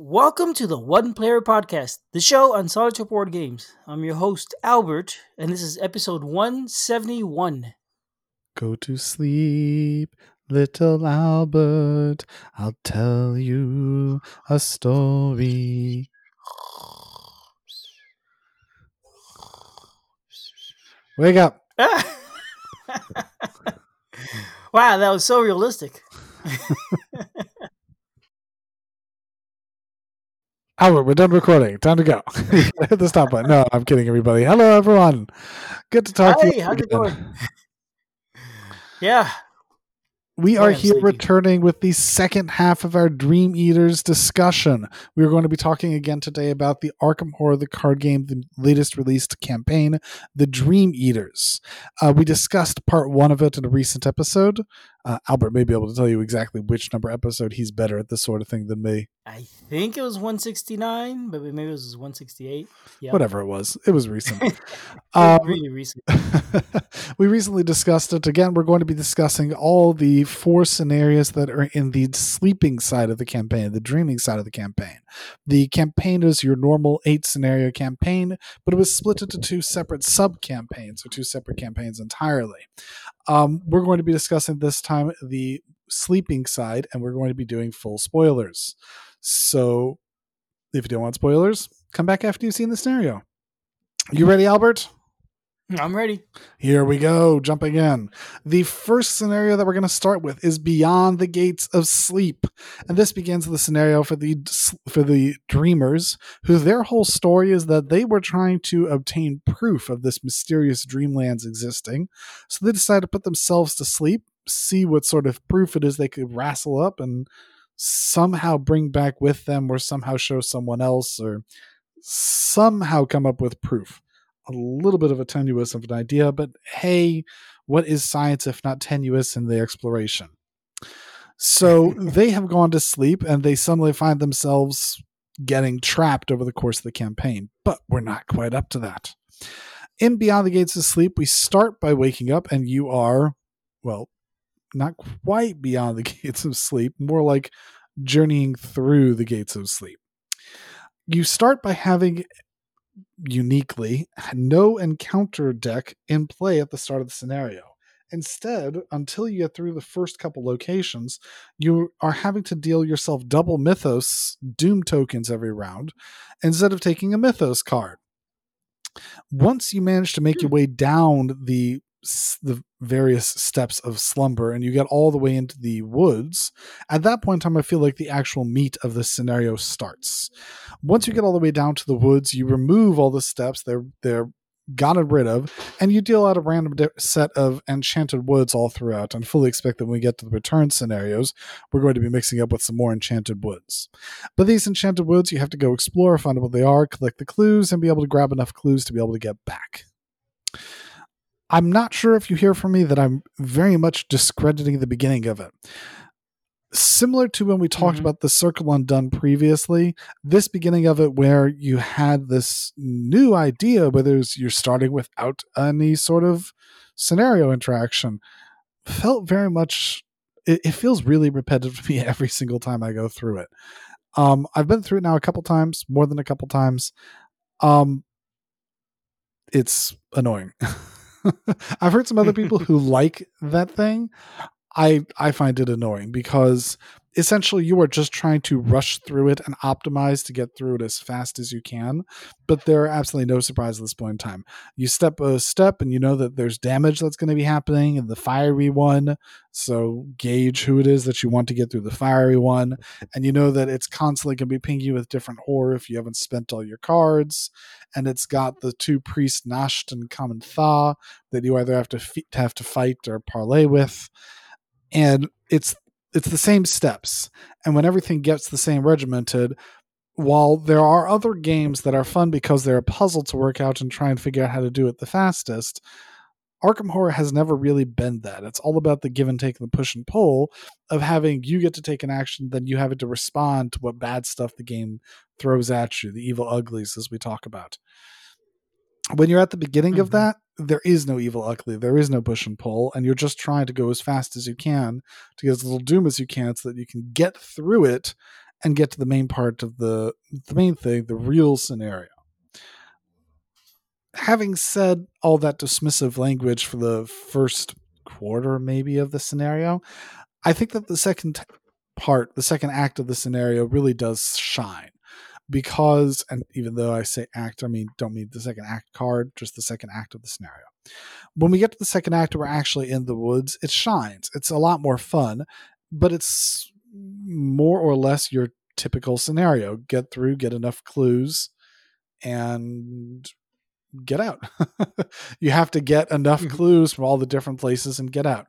Welcome to the One Player Podcast, the show on solitaire board games. I'm your host, Albert, and this is episode 171. Go to sleep, little Albert. I'll tell you a story. Wake up. wow, that was so realistic. Albert, we're done recording. Time to go. Hit the stop button. No, I'm kidding, everybody. Hello, everyone. Good to talk Hey, to you. how's it going? yeah, We are here sleepy. returning with the second half of our Dream Eaters discussion. We are going to be talking again today about the Arkham Horror, the card game, the latest released campaign, The Dream Eaters. Uh, we discussed part one of it in a recent episode. Uh, Albert may be able to tell you exactly which number episode he's better at this sort of thing than me. I think it was 169, but maybe it was 168. Yeah, Whatever it was, it was recent. It Um, really recent. we recently discussed it. Again, we're going to be discussing all the four scenarios that are in the sleeping side of the campaign, the dreaming side of the campaign. The campaign is your normal eight scenario campaign, but it was split into two separate sub campaigns, or two separate campaigns entirely. Um, we're going to be discussing this time the sleeping side, and we're going to be doing full spoilers. So, if you don't want spoilers, come back after you've seen the scenario. You ready, Albert? I'm ready. Here we go, jumping in. The first scenario that we're going to start with is Beyond the Gates of Sleep, and this begins the scenario for the for the dreamers, who their whole story is that they were trying to obtain proof of this mysterious dreamlands existing. So they decided to put themselves to sleep, see what sort of proof it is they could wrestle up, and somehow bring back with them, or somehow show someone else, or somehow come up with proof a little bit of a tenuous of an idea, but hey, what is science if not tenuous in the exploration? So they have gone to sleep and they suddenly find themselves getting trapped over the course of the campaign, but we're not quite up to that. In Beyond the Gates of Sleep, we start by waking up and you are, well, not quite beyond the gates of sleep, more like journeying through the gates of sleep. You start by having uniquely no encounter deck in play at the start of the scenario. Instead, until you get through the first couple locations, you are having to deal yourself double mythos doom tokens every round instead of taking a mythos card. Once you manage to make your hmm. way down the the various steps of slumber and you get all the way into the woods, at that point in time I feel like the actual meat of the scenario starts once you get all the way down to the woods, you remove all the steps. They're they're gotten rid of, and you deal out a random di- set of enchanted woods all throughout. And fully expect that when we get to the return scenarios, we're going to be mixing up with some more enchanted woods. But these enchanted woods, you have to go explore, find out what they are, collect the clues, and be able to grab enough clues to be able to get back. I'm not sure if you hear from me that I'm very much discrediting the beginning of it. Similar to when we talked Mhm. about the Circle Undone previously, this beginning of it where you had this new idea, whether you're starting without any sort of scenario interaction, felt very much. It, it feels really repetitive to me every single time I go through it. Um, I've been through it now a couple times, more than a couple times. Um, it's annoying. I've heard some other people who like that thing. I I find it annoying because essentially you are just trying to rush through it and optimize to get through it as fast as you can. But there are absolutely no surprises at this point in time. You step a step and you know that there's damage that's going to be happening in the fiery one. So gauge who it is that you want to get through the fiery one. And you know that it's constantly going to be pinging you with different horror if you haven't spent all your cards. And it's got the two priests Nasht and Common that you either have to fe- have to fight or parlay with and it's it's the same steps. And when everything gets the same regimented while there are other games that are fun because they're a puzzle to work out and try and figure out how to do it the fastest arkham horror has never really been that. It's all about the give and take and the push and pull of having you get to take an action then you have it to respond to what bad stuff the game throws at you the evil uglies as we talk about. When you're at the beginning of Mhm. that, there is no evil ugly, there is no push and pull, and you're just trying to go as fast as you can to get as little doom as you can so that you can get through it and get to the main part of the the main thing, the real scenario. Having said all that dismissive language for the first quarter, maybe, of the scenario, I think that the second part, the second act of the scenario, really does shine because, and even though I say act, I mean don't mean the second act card, just the second act of the scenario. When we get to the second act, we're actually in the woods. It shines. It's a lot more fun, but it's more or less your typical scenario get through, get enough clues, and get out. you have to get enough mm-hmm. clues from all the different places and get out.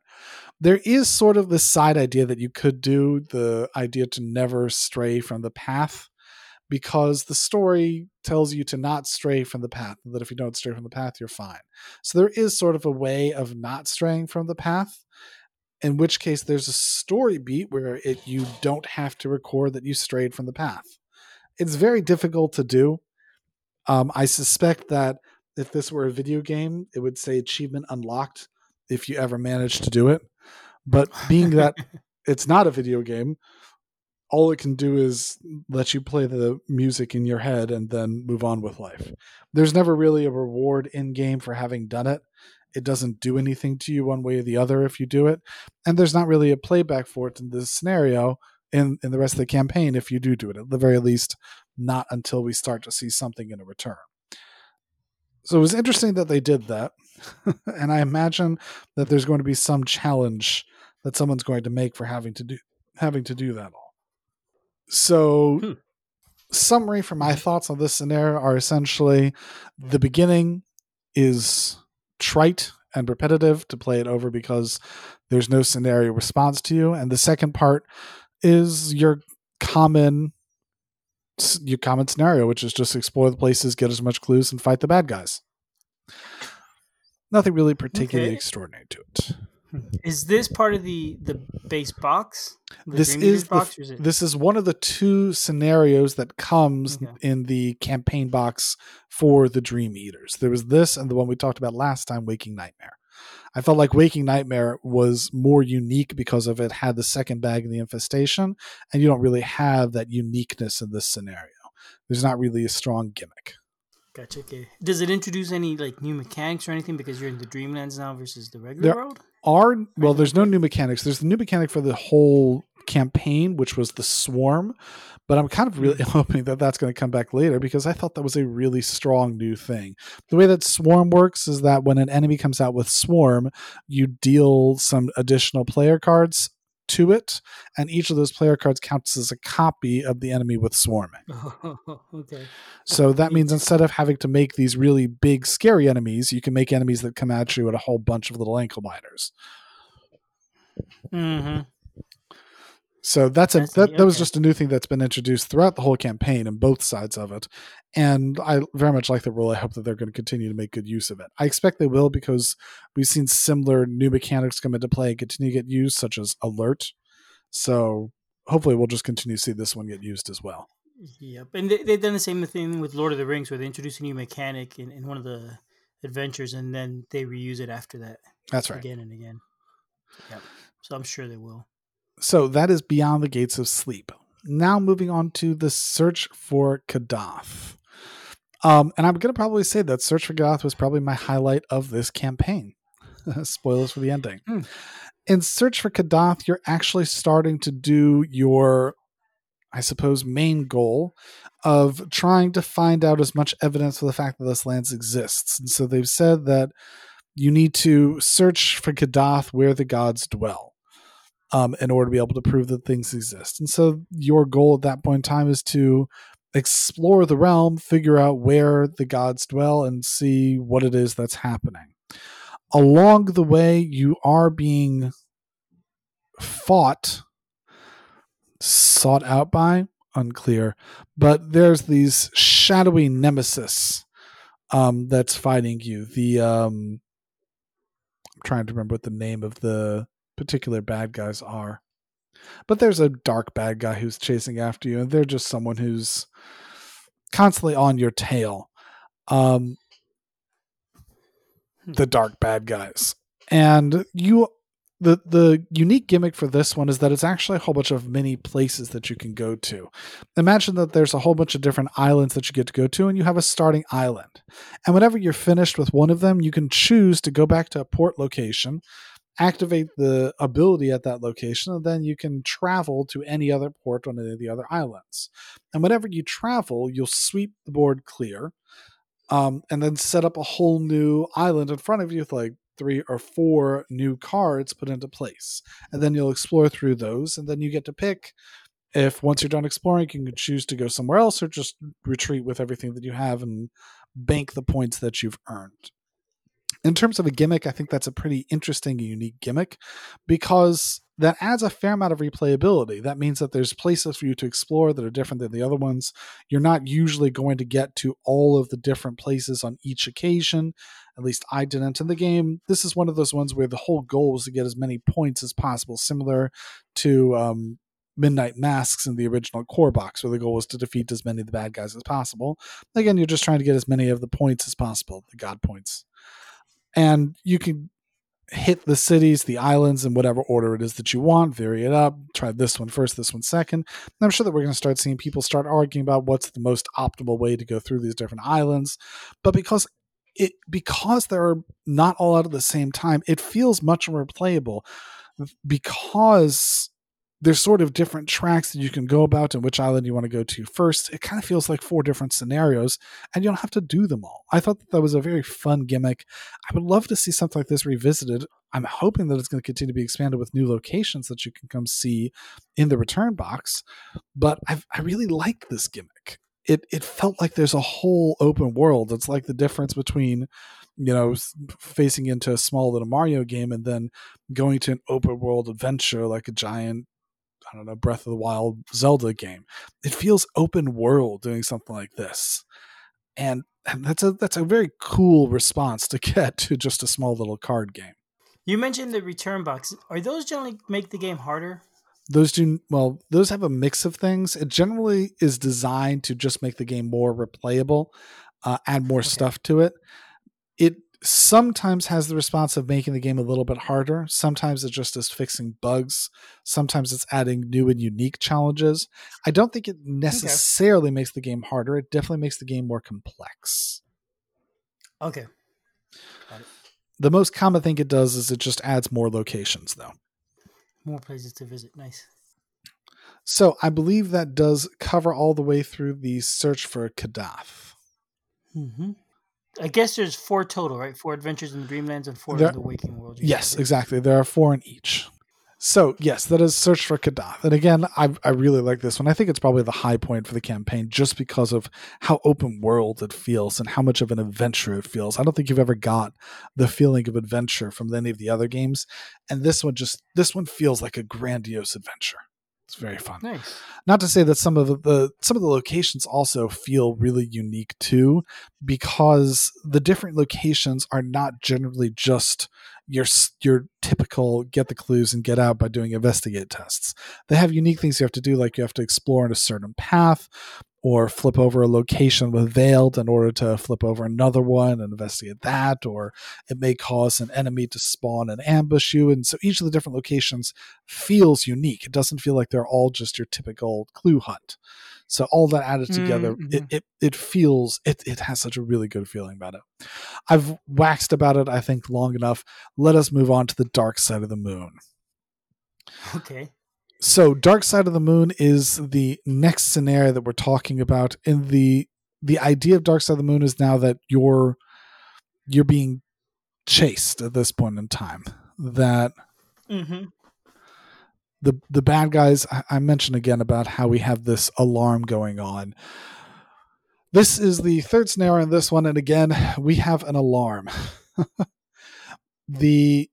There is sort of this side idea that you could do the idea to never stray from the path because the story tells you to not stray from the path, that if you don't stray from the path, you're fine. So there is sort of a way of not straying from the path in which case there's a story beat where it you don't have to record that you strayed from the path. It's very difficult to do. Um, I suspect that if this were a video game, it would say achievement unlocked if you ever managed to do it. But being that it's not a video game, all it can do is let you play the music in your head and then move on with life. There's never really a reward in game for having done it. It doesn't do anything to you one way or the other if you do it. And there's not really a playback for it in this scenario in in the rest of the campaign if you do do it at the very least not until we start to see something in a return. So it was interesting that they did that and i imagine that there's going to be some challenge that someone's going to make for having to do having to do that all so hmm. summary for my thoughts on this scenario are essentially the beginning is trite and repetitive to play it over because there's no scenario response to you. And the second part is your common your common scenario, which is just explore the places, get as much clues, and fight the bad guys. Nothing really particularly okay. extraordinary to it. Is this part of the the base box? The this is, box, the, is this is one of the two scenarios that comes okay. in the campaign box for the Dream Eaters. There was this and the one we talked about last time, Waking Nightmare. I felt like Waking Nightmare was more unique because of it had the second bag in the infestation, and you don't really have that uniqueness in this scenario. There's not really a strong gimmick. Gotcha. Okay. Does it introduce any like new mechanics or anything because you're in the Dreamlands now versus the regular there world? Are well, there's no new mechanics. There's the new mechanic for the whole campaign, which was the swarm. But I'm kind of really mm. hoping that that's going to come back later because I thought that was a really strong new thing. The way that swarm works is that when an enemy comes out with swarm, you deal some additional player cards to it, and each of those player cards counts as a copy of the enemy with swarming. okay. So that means instead of having to make these really big, scary enemies, you can make enemies that come at you with a whole bunch of little ankle biters. Mm-hmm. So that's a that, that was just a new thing that's been introduced throughout the whole campaign and both sides of it. And I very much like the rule. I hope that they're going to continue to make good use of it. I expect they will because we've seen similar new mechanics come into play and continue to get used, such as alert. So hopefully we'll just continue to see this one get used as well. Yep. And they, have done the same thing with Lord of the Rings where they introduce a new mechanic in, in one of the adventures and then they reuse it after that. That's right. Again and again. Yep. So I'm sure they will. So that is Beyond the Gates of Sleep. Now moving on to the Search for Kadath. Um, and I'm going to probably say that Search for Kadath was probably my highlight of this campaign. Spoilers for the ending. Mm. In Search for Kadath, you're actually starting to do your, I suppose, main goal of trying to find out as much evidence for the fact that this land exists. And so they've said that you need to search for Kadath where the gods dwell um, in order to be able to prove that things exist. And so your goal at that point in time is to explore the realm, figure out where the gods dwell, and see what it is that's happening. Along the way, you are being fought, sought out by, unclear, but there's these shadowy nemesis um, that's fighting you. The um, I'm trying to remember what the name of the particular bad guys are. But there's a dark bad guy who's chasing after you, and they're just someone who's constantly on your tail. Um, hmm. the dark bad guys. And you the the unique gimmick for this one is that it's actually a whole bunch of mini places that you can go to. Imagine that there's a whole bunch of different islands that you get to go to, and you have a starting island. And whenever you're finished with one of them, you can choose to go back to a port location, activate the ability at that location, and then you can travel to any other port on any of the other islands. And whenever you travel, you'll sweep the board clear. Um, and then set up a whole new island in front of you with like three or four new cards put into place. And then you'll explore through those, and then you get to pick if once you're done exploring, you can choose to go somewhere else or just retreat with everything that you have and bank the points that you've earned. In terms of a gimmick, I think that's a pretty interesting and unique gimmick because that adds a fair amount of replayability. That means that there's places for you to explore that are different than the other ones. You're not usually going to get to all of the different places on each occasion. At least I didn't in the game. This is one of those ones where the whole goal was to get as many points as possible, similar to um, Midnight Masks in the original core box, where the goal was to defeat as many of the bad guys as possible. Again, you're just trying to get as many of the points as possible, the god points. And you can hit the cities, the islands in whatever order it is that you want, vary it up, try this one first, this one second. And I'm sure that we're going to start seeing people start arguing about what's the most optimal way to go through these different islands. But because it because they're not all out at the same time, it feels much more playable because there's sort of different tracks that you can go about and which island you want to go to first. It kind of feels like four different scenarios, and you don't have to do them all. I thought that, that was a very fun gimmick. I would love to see something like this revisited. I'm hoping that it's going to continue to be expanded with new locations that you can come see in the return box. But I've, I really like this gimmick. It it felt like there's a whole open world. It's like the difference between you know facing into a small little Mario game and then going to an open world adventure like a giant I don't know, Breath of the Wild Zelda game. It feels open world doing something like this. And, and that's a that's a very cool response to get to just a small little card game. You mentioned the return box. Are those generally make the game harder? Those do well, those have a mix of things. It generally is designed to just make the game more replayable, uh, add more okay. stuff to it. Sometimes has the response of making the game a little bit harder. Sometimes it just is fixing bugs. Sometimes it's adding new and unique challenges. I don't think it necessarily okay. makes the game harder. It definitely makes the game more complex. Okay. The most common thing it does is it just adds more locations, though. More places to visit. Nice. So I believe that does cover all the way through the search for Kadath. Mm-hmm. I guess there's four total, right? Four adventures in the Dreamlands and four there, in the Waking World. Yes, exactly. There are four in each. So yes, that is Search for Kadath. And again, I, I really like this one. I think it's probably the high point for the campaign just because of how open world it feels and how much of an adventure it feels. I don't think you've ever got the feeling of adventure from any of the other games. And this one just this one feels like a grandiose adventure. It's very fun. Nice. Not to say that some of the, the, some of the locations also feel really unique too, because the different locations are not generally just your your typical get the clues and get out by doing investigate tests. They have unique things you have to do, like you have to explore in a certain path, or flip over a location with veiled in order to flip over another one and investigate that, or it may cause an enemy to spawn and ambush you. And so each of the different locations feels unique. It doesn't feel like they're all just your typical clue hunt. So all that added together, mm-hmm. it, it it feels it it has such a really good feeling about it. I've waxed about it, I think, long enough. Let us move on to the dark side of the moon. Okay so dark side of the moon is the next scenario that we're talking about and the the idea of dark side of the moon is now that you're you're being chased at this point in time that mm-hmm. the the bad guys I, I mentioned again about how we have this alarm going on this is the third scenario in this one and again we have an alarm the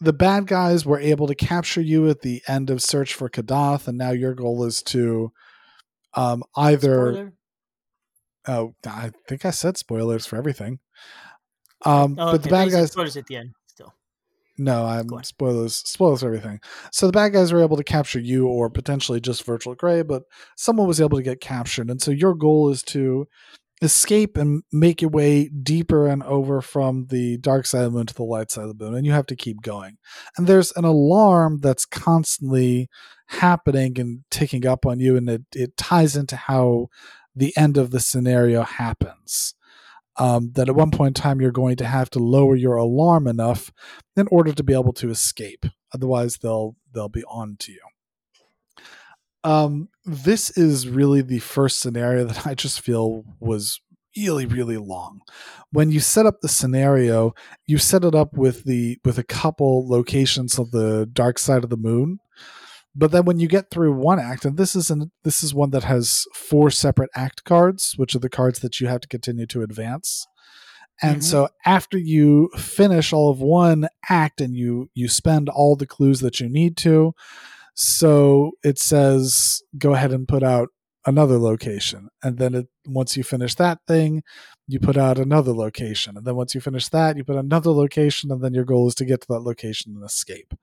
the bad guys were able to capture you at the end of Search for Kadath, and now your goal is to um, either. Spoiler? Oh, I think I said spoilers for everything. Um, oh, okay. but the bad guys spoilers at the end still. No, I'm spoilers spoilers for everything. So the bad guys were able to capture you, or potentially just Virgil Gray, but someone was able to get captured, and so your goal is to escape and make your way deeper and over from the dark side of the moon to the light side of the moon, and you have to keep going. And there's an alarm that's constantly happening and ticking up on you, and it, it ties into how the end of the scenario happens. Um, that at one point in time you're going to have to lower your alarm enough in order to be able to escape. Otherwise, they'll they'll be on to you. Um, this is really the first scenario that I just feel was really really long. When you set up the scenario you set it up with the with a couple locations of the dark side of the moon. But then when you get through one act and this is an this is one that has four separate act cards which are the cards that you have to continue to advance. And mm-hmm. so after you finish all of one act and you you spend all the clues that you need to so it says go ahead and put out another location. And then it, once you finish that thing you put out another location. And then once you finish that you put another location and then your goal is to get to that location and escape.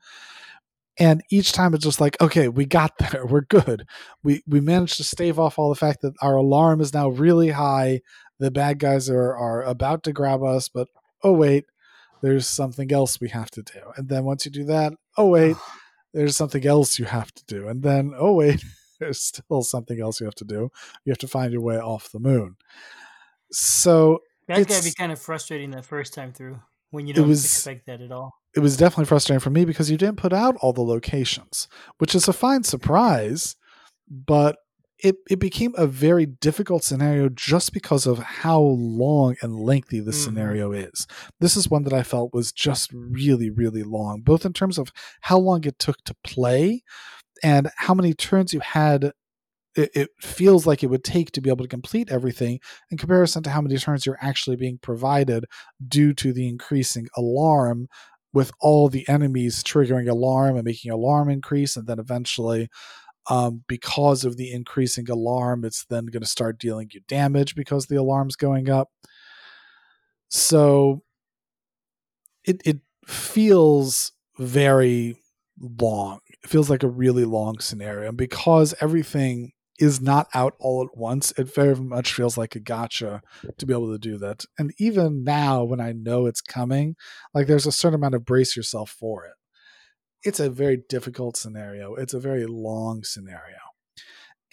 And each time it's just like okay we got there. We're good. We we managed to stave off all the fact that our alarm is now really high. The bad guys are are about to grab us but oh wait. There's something else we have to do. And then once you do that oh wait there's something else you have to do. And then, oh, wait, there's still something else you have to do. You have to find your way off the moon. So that gotta be kind of frustrating the first time through when you don't was, expect that at all. It was definitely frustrating for me because you didn't put out all the locations, which is a fine surprise, but it, it became a very difficult scenario just because of how long and lengthy the mm. scenario is. This is one that I felt was just really, really long, both in terms of how long it took to play and how many turns you had. It, it feels like it would take to be able to complete everything in comparison to how many turns you're actually being provided due to the increasing alarm with all the enemies triggering alarm and making alarm increase and then eventually um, because of the increasing alarm, it's then going to start dealing you damage because the alarm's going up. So it it feels very long. It feels like a really long scenario. And because everything is not out all at once, it very much feels like a gotcha to be able to do that. And even now, when I know it's coming, like there's a certain amount of brace yourself for it it's a very difficult scenario. It's a very long scenario.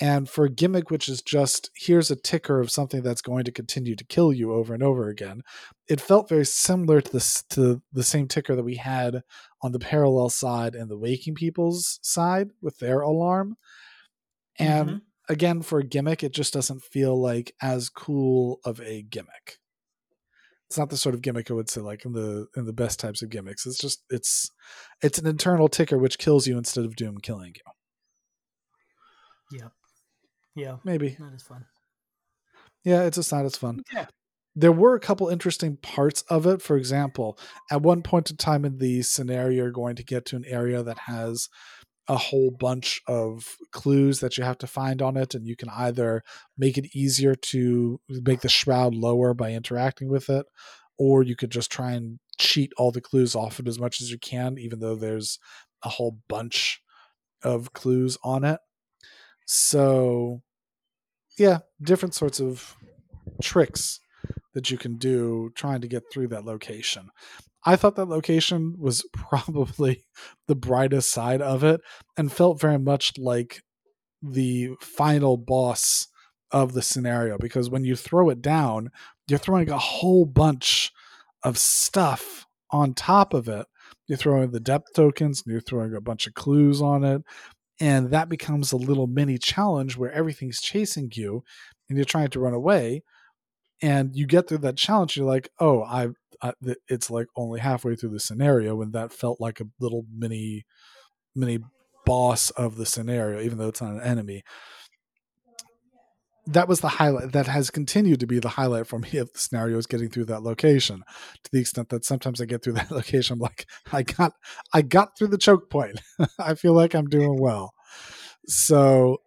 And for a gimmick, which is just here's a ticker of something that's going to continue to kill you over and over again, it felt very similar to this to the same ticker that we had on the parallel side and the waking people's side with their alarm. And mm-hmm. again, for a gimmick, it just doesn't feel like as cool of a gimmick it's not the sort of gimmick I would say like in the in the best types of gimmicks. It's just it's it's an internal ticker which kills you instead of Doom killing you. Yeah. Yeah. Maybe. Not as fun. Yeah, it's just not as fun. Yeah. There were a couple interesting parts of it. For example, at one point in time in the scenario, you're going to get to an area that has a whole bunch of clues that you have to find on it and you can either make it easier to make the shroud lower by interacting with it or you could just try and cheat all the clues off it as much as you can even though there's a whole bunch of clues on it. So yeah different sorts of tricks that you can do trying to get through that location I thought that location was probably the brightest side of it and felt very much like the final boss of the scenario because when you throw it down, you're throwing a whole bunch of stuff on top of it. You're throwing the depth tokens and you're throwing a bunch of clues on it. And that becomes a little mini challenge where everything's chasing you and you're trying to run away. And you get through that challenge, you're like, oh, I it's like only halfway through the scenario and that felt like a little mini mini boss of the scenario even though it's not an enemy. That was the highlight that has continued to be the highlight for me of the scenario is getting through that location. To the extent that sometimes i get through that location i'm like i got i got through the choke point. I feel like i'm doing well. So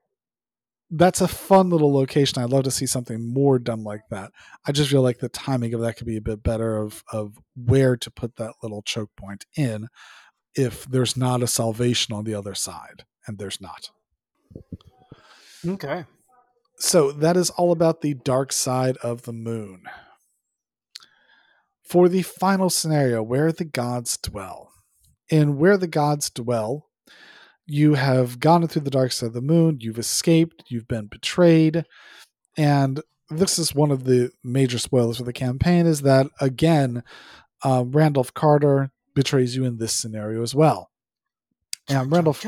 that's a fun little location. I'd love to see something more done like that. I just feel like the timing of that could be a bit better of of where to put that little choke point in if there's not a salvation on the other side, and there's not. Okay. So that is all about the dark side of the moon. For the final scenario, where the gods dwell. In Where the Gods Dwell, you have gone through the dark side of the moon, you've escaped, you've been betrayed, and this is one of the major spoilers for the campaign is that again uh, randolph carter betrays you in this scenario as well. And randolph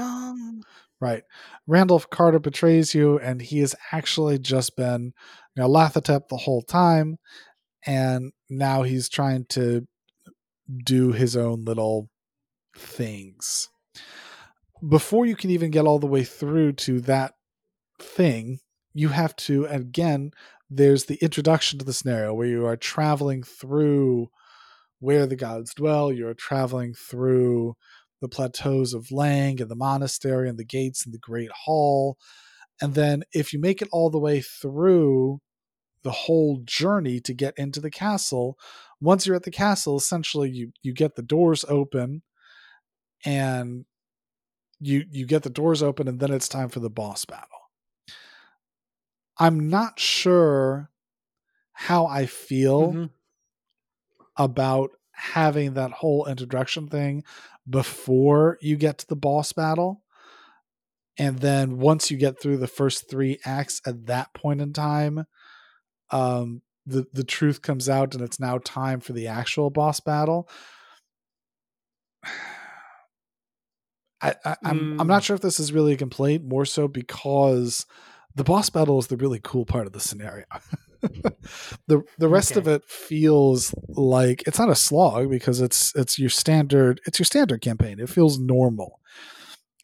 right. Randolph carter betrays you and he has actually just been you know Nyarlathotep the whole time. And now he's trying to do his own little things before you can even get all the way through to that thing you have to again there's the introduction to the scenario where you are traveling through where the gods dwell you're traveling through the plateaus of Leng and the monastery and the gates and the great hall. And then if you make it all the way through the whole journey to get into the castle once you're at the castle essentially you you get the doors open and you you get the doors open and then it's time for the boss battle I'm not sure how I feel mm-hmm. about having that whole introduction thing before you get to the boss battle. And then once you get through the first three acts at that point in time, um, the, the truth comes out and it's now time for the actual boss battle. I, I, I'm mm. I'm not mm. sure if this is really a complaint, more so because the boss battle is the really cool part of the scenario. the the rest okay. of it feels like it's not a slog because it's it's your standard it's your standard campaign. It feels normal.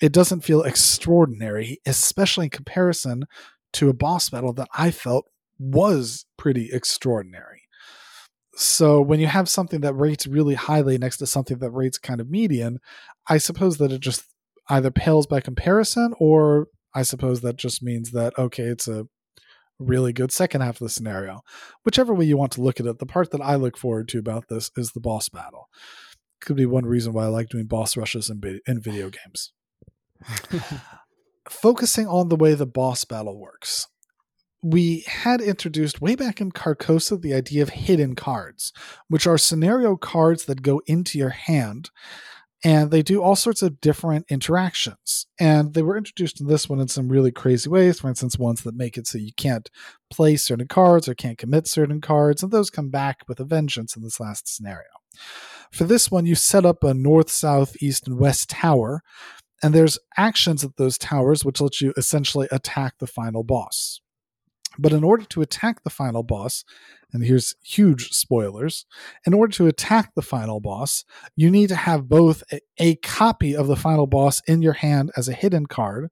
It doesn't feel extraordinary, especially in comparison to a boss battle that I felt was pretty extraordinary. So when you have something that rates really highly next to something that rates kind of median, I suppose that it just either pales by comparison or I suppose that just means that, okay, it's a really good second half of the scenario. Whichever way you want to look at it, the part that I look forward to about this is the boss battle. Could be one reason why I like doing boss rushes in, in video games. Focusing on the way the boss battle works. We had introduced way back in Carcosa the idea of hidden cards, which are scenario cards that go into your hand and they do all sorts of different interactions. And they were introduced in this one in some really crazy ways. For instance, ones that make it so you can't play certain cards or can't commit certain cards, and those come back with a vengeance in this last scenario. For this one, you set up a north, south, east, and west tower, and there's actions at those towers which let you essentially attack the final boss. But in order to attack the final boss, and here's huge spoilers, in order to attack the final boss, you need to have both a, a, copy of the final boss in your hand as a hidden card,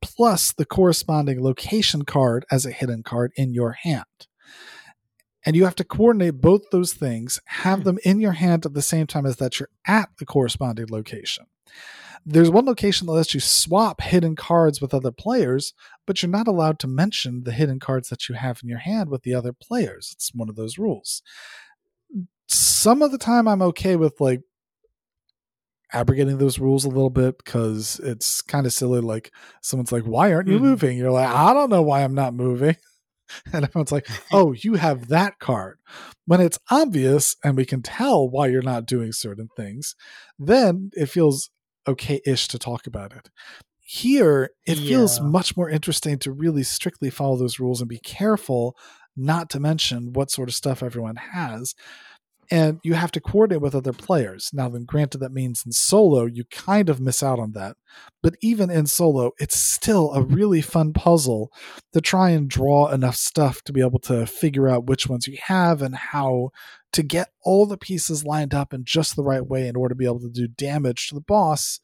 plus the corresponding location card as a hidden card in your hand. And you have to coordinate both those things, have hmm. them in your hand at the same time as that you're at the corresponding location. There's one location that lets you swap hidden cards with other players, but you're not allowed to mention the hidden cards that you have in your hand with the other players. It's one of those rules. Some of the time, I'm okay with like abrogating those rules a little bit because it's kind of silly. Like someone's like, "Why aren't you mm-hmm. moving?" You're like, "I don't know why I'm not moving." And everyone's like, oh, you have that card. When it's obvious and we can tell why you're not doing certain things, then it feels okay-ish to talk about it. Here, it yeah. feels much more interesting to really strictly follow those rules and be careful not to mention what sort of stuff everyone has and you have to coordinate with other players. Now, then, granted, that means in solo, you kind of miss out on that. But even in solo, it's still a really fun puzzle to try and draw enough stuff to be able to figure out which ones you have and how to get all the pieces lined up in just the right way in order to be able to do damage to the boss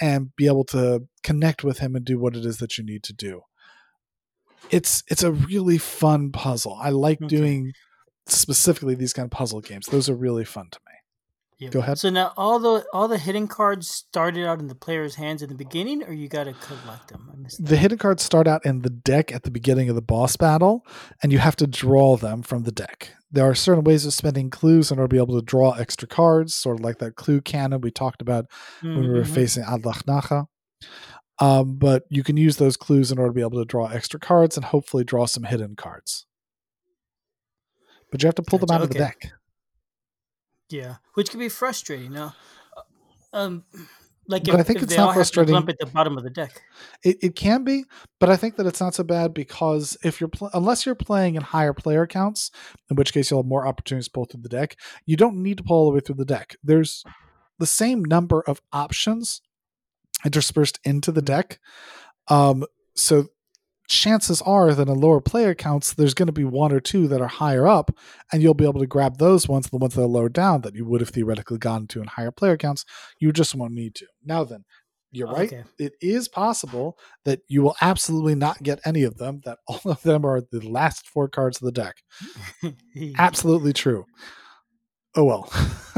and be able to connect with him and do what it is that you need to do. It's it's a really fun puzzle. I like okay. doing specifically these kind of puzzle games. Those are really fun to me. Yeah. Go ahead. So now all the all the hidden cards started out in the player's hands in the beginning, or you got to collect them. The hidden cards start out in the deck at the beginning of the boss battle, and you have to draw them from the deck. There are certain ways of spending clues in order to be able to draw extra cards, sort of like that clue cannon we talked about mm-hmm. when we were mm-hmm. facing Atlach-Nacha. Um, but you can use those clues in order to be able to draw extra cards and hopefully draw some hidden cards. But you have to pull them out of the deck. Yeah, which can be frustrating. Now, um, like But if, I think it's not frustrating- lump at the bottom of the deck. It, it can be, but I think that it's not so bad because if you're pl- unless you're playing in higher player counts, in which case you'll have more opportunities to pull through the deck. You don't need to pull all the way through the deck. There's the same number of options interspersed into the deck. Um, so chances are that in lower player counts, there's going to be one or two that are higher up, and you'll be able to grab those ones, the ones that are lower down that you would have theoretically gotten to in higher player counts. You just won't need to. Now then, you're right. Okay. It is possible that you will absolutely not get any of them, that all of them are the last four cards of the deck. Absolutely true. Oh well.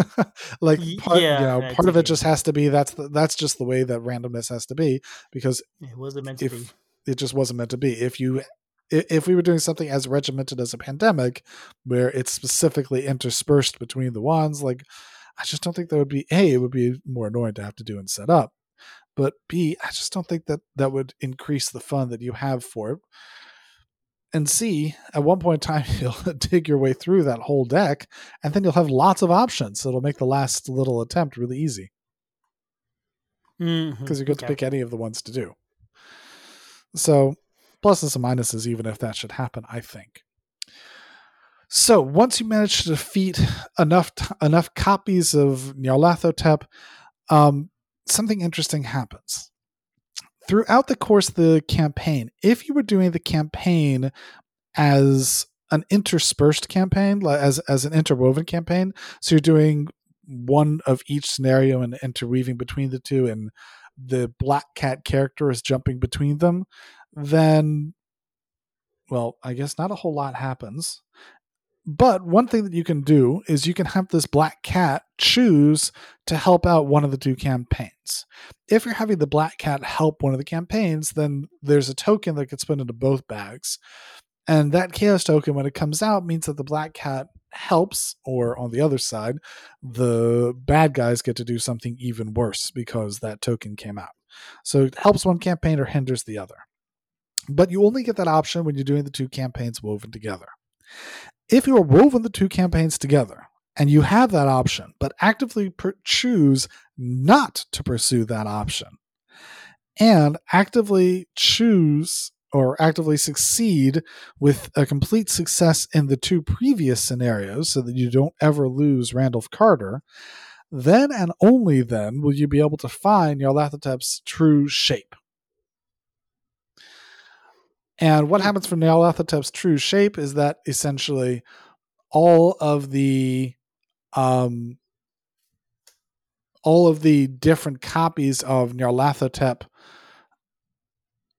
like part, yeah, you know, part of it just has to be that's the, that's just the way that randomness has to be because it wasn't meant to be. It just wasn't meant to be. If you if we were doing something as regimented as a pandemic, where it's specifically interspersed between the ones, like I just don't think that would be a. It would be more annoying to have to do and set up, but b. I just don't think that that would increase the fun that you have for it. And C, at one point in time, you'll dig your way through that whole deck, and then you'll have lots of options. So it'll make the last little attempt really easy mm-hmm. because you get to pick any of the ones to do. So, pluses and minuses, even if that should happen, I think. So, once you manage to defeat enough t- enough copies of Nyarlathotep, um, something interesting happens. Throughout the course of the campaign, if you were doing the campaign as an interspersed campaign, as as an interwoven campaign, so you're doing one of each scenario and interweaving between the two, and the black cat character is jumping between them, then, well, I guess not a whole lot happens. But one thing that you can do is you can have this black cat choose to help out one of the two campaigns. If you're having the black cat help one of the campaigns, then there's a token that gets put into both bags. And that chaos token, when it comes out, means that the black cat helps, or on the other side, the bad guys get to do something even worse because that token came out. So it helps one campaign or hinders the other. But you only get that option when you're doing the two campaigns woven together. If you are woven the two campaigns together and you have that option, but actively per- choose not to pursue that option, and actively choose or actively succeed with a complete success in the two previous scenarios so that you don't ever lose Randolph Carter, then and only then will you be able to find Nyarlathotep's true shape. And what happens for Nyarlathotep's true shape is that essentially all of the um all of the different copies of Nyarlathotep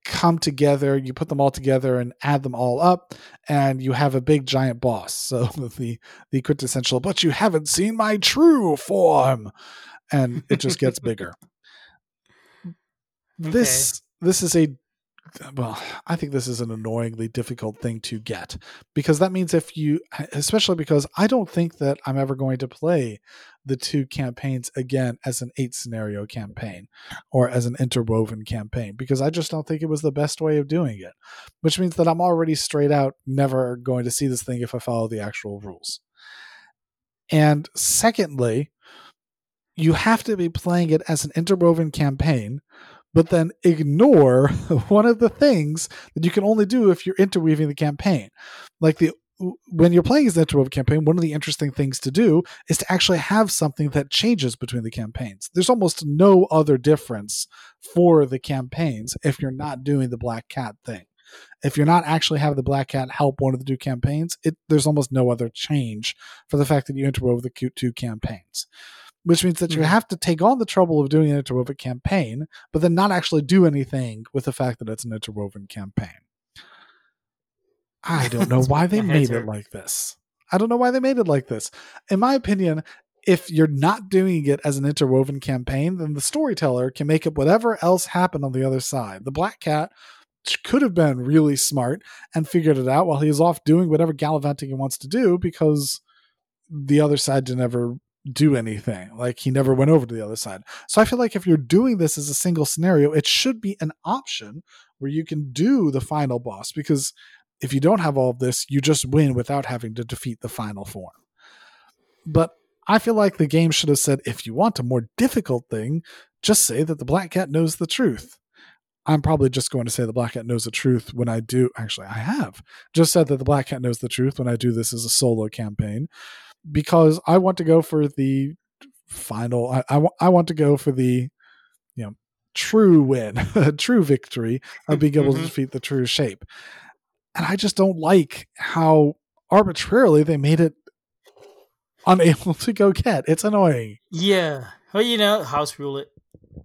come together you put them all together and add them all up and you have a big giant boss. So the the quintessential but you haven't seen my true form. And it just gets bigger. This this is a well i think this is an annoyingly difficult thing to get because that means if you especially because i don't think that i'm ever going to play the two campaigns again as an eight scenario campaign or as an interwoven campaign because i just don't think it was the best way of doing it which means that i'm already straight out never going to see this thing if i follow the actual rules and secondly you have to be playing it as an interwoven campaign but then ignore one of the things that you can only do if you're interweaving the campaign. Like the when you're playing as an interwoven campaign, one of the interesting things to do is to actually have something that changes between the campaigns. There's almost no other difference for the campaigns if you're not doing the black cat thing. If you're not actually having the black cat help one of the two campaigns, it there's almost no other change for the fact that you interwove the two- campaigns which means that you Mhm. have to take on the trouble of doing an interwoven campaign, but then not actually do anything with the fact that it's an interwoven campaign. I don't know why they made head's it like this. I don't know why they made it like this. In my opinion, if you're not doing it as an interwoven campaign, then the storyteller can make up whatever else happened on the other side. The Black Cat could have been really smart and figured it out while he's off doing whatever gallivanting he wants to do because the other side didn't ever do anything. Like he never went over to the other side. So I feel like if you're doing this as a single scenario, it should be an option where you can do the final boss because if you don't have all of this, you just win without having to defeat the final form. But I feel like the game should have said if you want a more difficult thing, just say that the black cat knows the truth. I'm probably just going to say the black cat knows the truth when I do. Actually, I have just said that the black cat knows the truth when I do this as a solo campaign because I want to go for the final. I, I, I want to go for the, you know, true win, a true victory of being able Mhm. to defeat the true shape. And I just don't like how arbitrarily they made it unable to go get. It's annoying. Yeah. Well, you know, house rule it.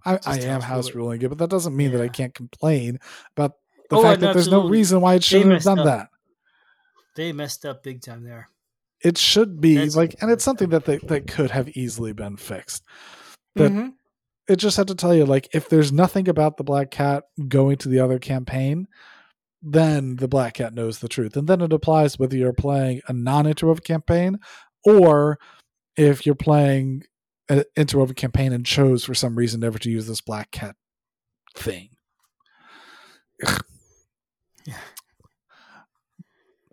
I, I am house rule ruling it, but that doesn't mean that I can't complain about the Oh, fact that there's no reason why it shouldn't have done up. that. They messed up big time there. It should be That's- like, and it's something that they, that could have easily been fixed. But Mhm. it just had to tell you, like, if there's nothing about the black cat going to the other campaign, then the black cat knows the truth, and then it applies whether you're playing a non-interwoven campaign or if you're playing an interwoven campaign and chose for some reason never to use this black cat thing. Yeah.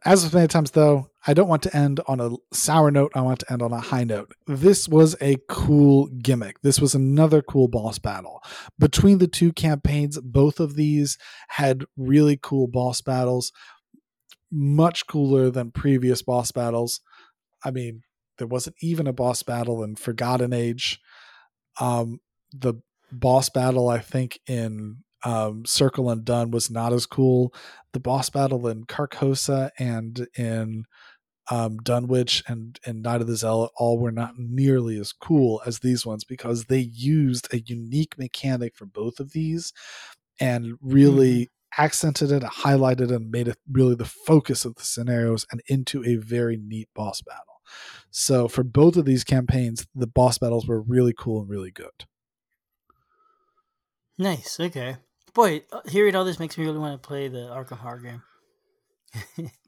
As with many times, though, I don't want to end on a sour note. I want to end on a high note. This was a cool gimmick. This was another cool boss battle. Between the two campaigns, both of these had really cool boss battles, much cooler than previous boss battles. I mean, there wasn't even a boss battle in Forgotten Age. Um, the boss battle, I think, in um, Circle Undone was not as cool. The boss battle in Carcosa and in um, Dunwich and, and Night of the Zealot all were not nearly as cool as these ones because they used a unique mechanic for both of these and really accented it, highlighted it, and made it really the focus of the scenarios and into a very neat boss battle. So for both of these campaigns, the boss battles were really cool and really good. Nice. Okay. Boy, uh, hearing all this makes me really want to play the Arkham Horror game.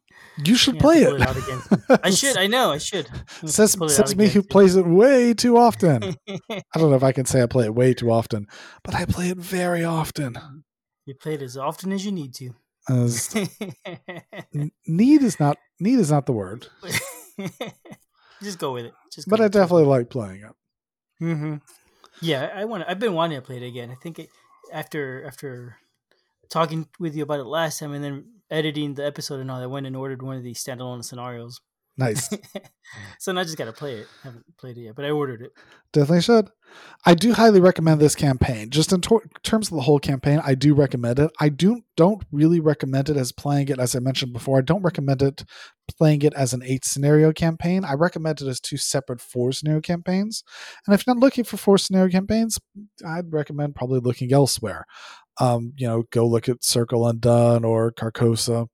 You should play it. again. I should. I know. I should. says it says me who plays it way too often. I don't know if I can say I play it way too often, but I play it very often. you play it as often as you need to. As need is not need is not the word, Just go with it. Just. but I definitely like playing it. hmm Yeah, I want. I've been wanting to play it again. I think it, after after talking with you about it last time, and then editing the episode and all, I went and ordered one of these standalone scenarios. Nice. so now I just got to play it. I haven't played it yet, but I ordered it. Definitely should. I do highly recommend this campaign. Just in tor- terms of the whole campaign, I do recommend it. I do don't really recommend it as playing it as I mentioned before. I don't recommend it playing it as an eight scenario campaign. I recommend it as two separate four scenario campaigns. And if you're not looking for four scenario campaigns, I'd recommend probably looking elsewhere. Um, you know, go look at Circle Undone or Carcosa.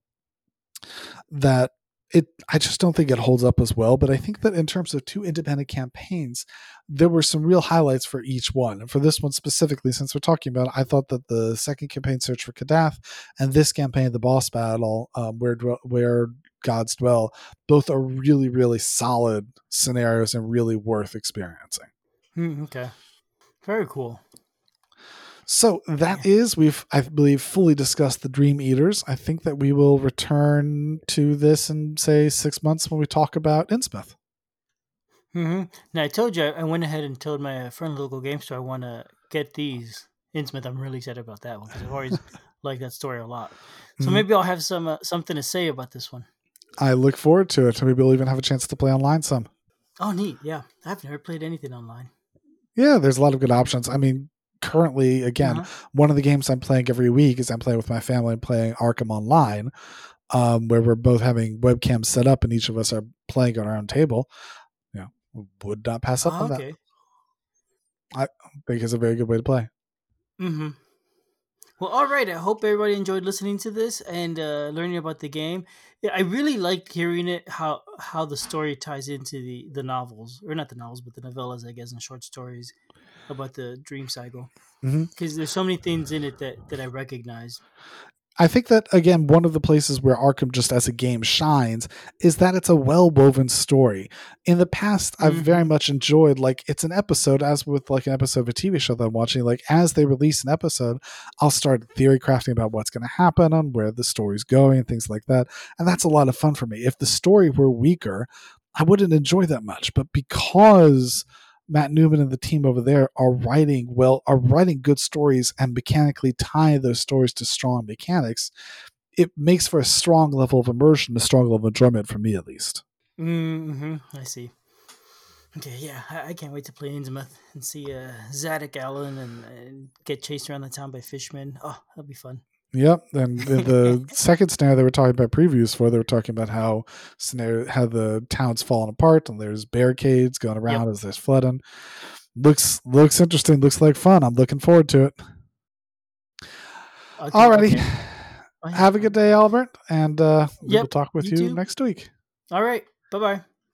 That it I just don't think it holds up as well. But I think that in terms of two independent campaigns, there were some real highlights for each one. And for this one specifically, since we're talking about it, I thought that the second campaign, Search for Kadath, and this campaign, the boss battle, um, where where gods dwell, both are really really solid scenarios and really worth experiencing. Hmm, okay, very cool. So that is we've I believe fully discussed the Dream Eaters. I think that we will return to this in say six months when we talk about Innsmouth. hmm Now I told you I went ahead and told my friend local game store I want to get these Innsmouth. I'm really excited about that one because I've always liked that story a lot. So Mhm. maybe I'll have some uh, something to say about this one. I look forward to it. Maybe we'll even have a chance to play online some. Oh, neat! Yeah, I've never played anything online. Yeah, there's a lot of good options. I mean, currently, again, Uh-huh. one of the games I'm playing every week is I'm playing with my family and playing Arkham Online, um, where we're both having webcams set up and each of us are playing on our own table. You know, would not pass up Oh, on that. I think it's a very good way to play. Mm-hmm. Well, all right. I hope everybody enjoyed listening to this and uh, learning about the game. Yeah, I really like hearing it how how the story ties into the the novels, or not the novels, but the novellas, I guess, and short stories about the dream cycle. Because there's so many things in it that that I recognize. I think that again, one of the places where Arkham just as a game shines is that it's a well woven story. In the past, I've Mhm. very much enjoyed like it's an episode, as with like an episode of a TV show that I'm watching. Like as they release an episode, I'll start theory crafting about what's going to happen and where the story's going and things like that. And that's a lot of fun for me. If the story were weaker, I wouldn't enjoy that much. But because Matt Newman and the team over there are writing well, are writing good stories and mechanically tie those stories to strong mechanics, it makes for a strong level of immersion, a strong level of enjoyment for me at least. Mm-hmm. I see. Okay, yeah, I, I can't wait to play Innsmouth and see uh, Zadok Allen and, and get chased around the town by fishmen. Oh, that'll be fun. Yep. And in the second scenario they were talking about previews for, they were talking about how scenario how the town's falling apart and there's barricades going around as there's flooding. Looks looks interesting, looks like fun. I'm looking forward to it. Okay, Alrighty. okay. Have a good day, Albert, and uh, we'll talk with you you next week. All right. Bye bye.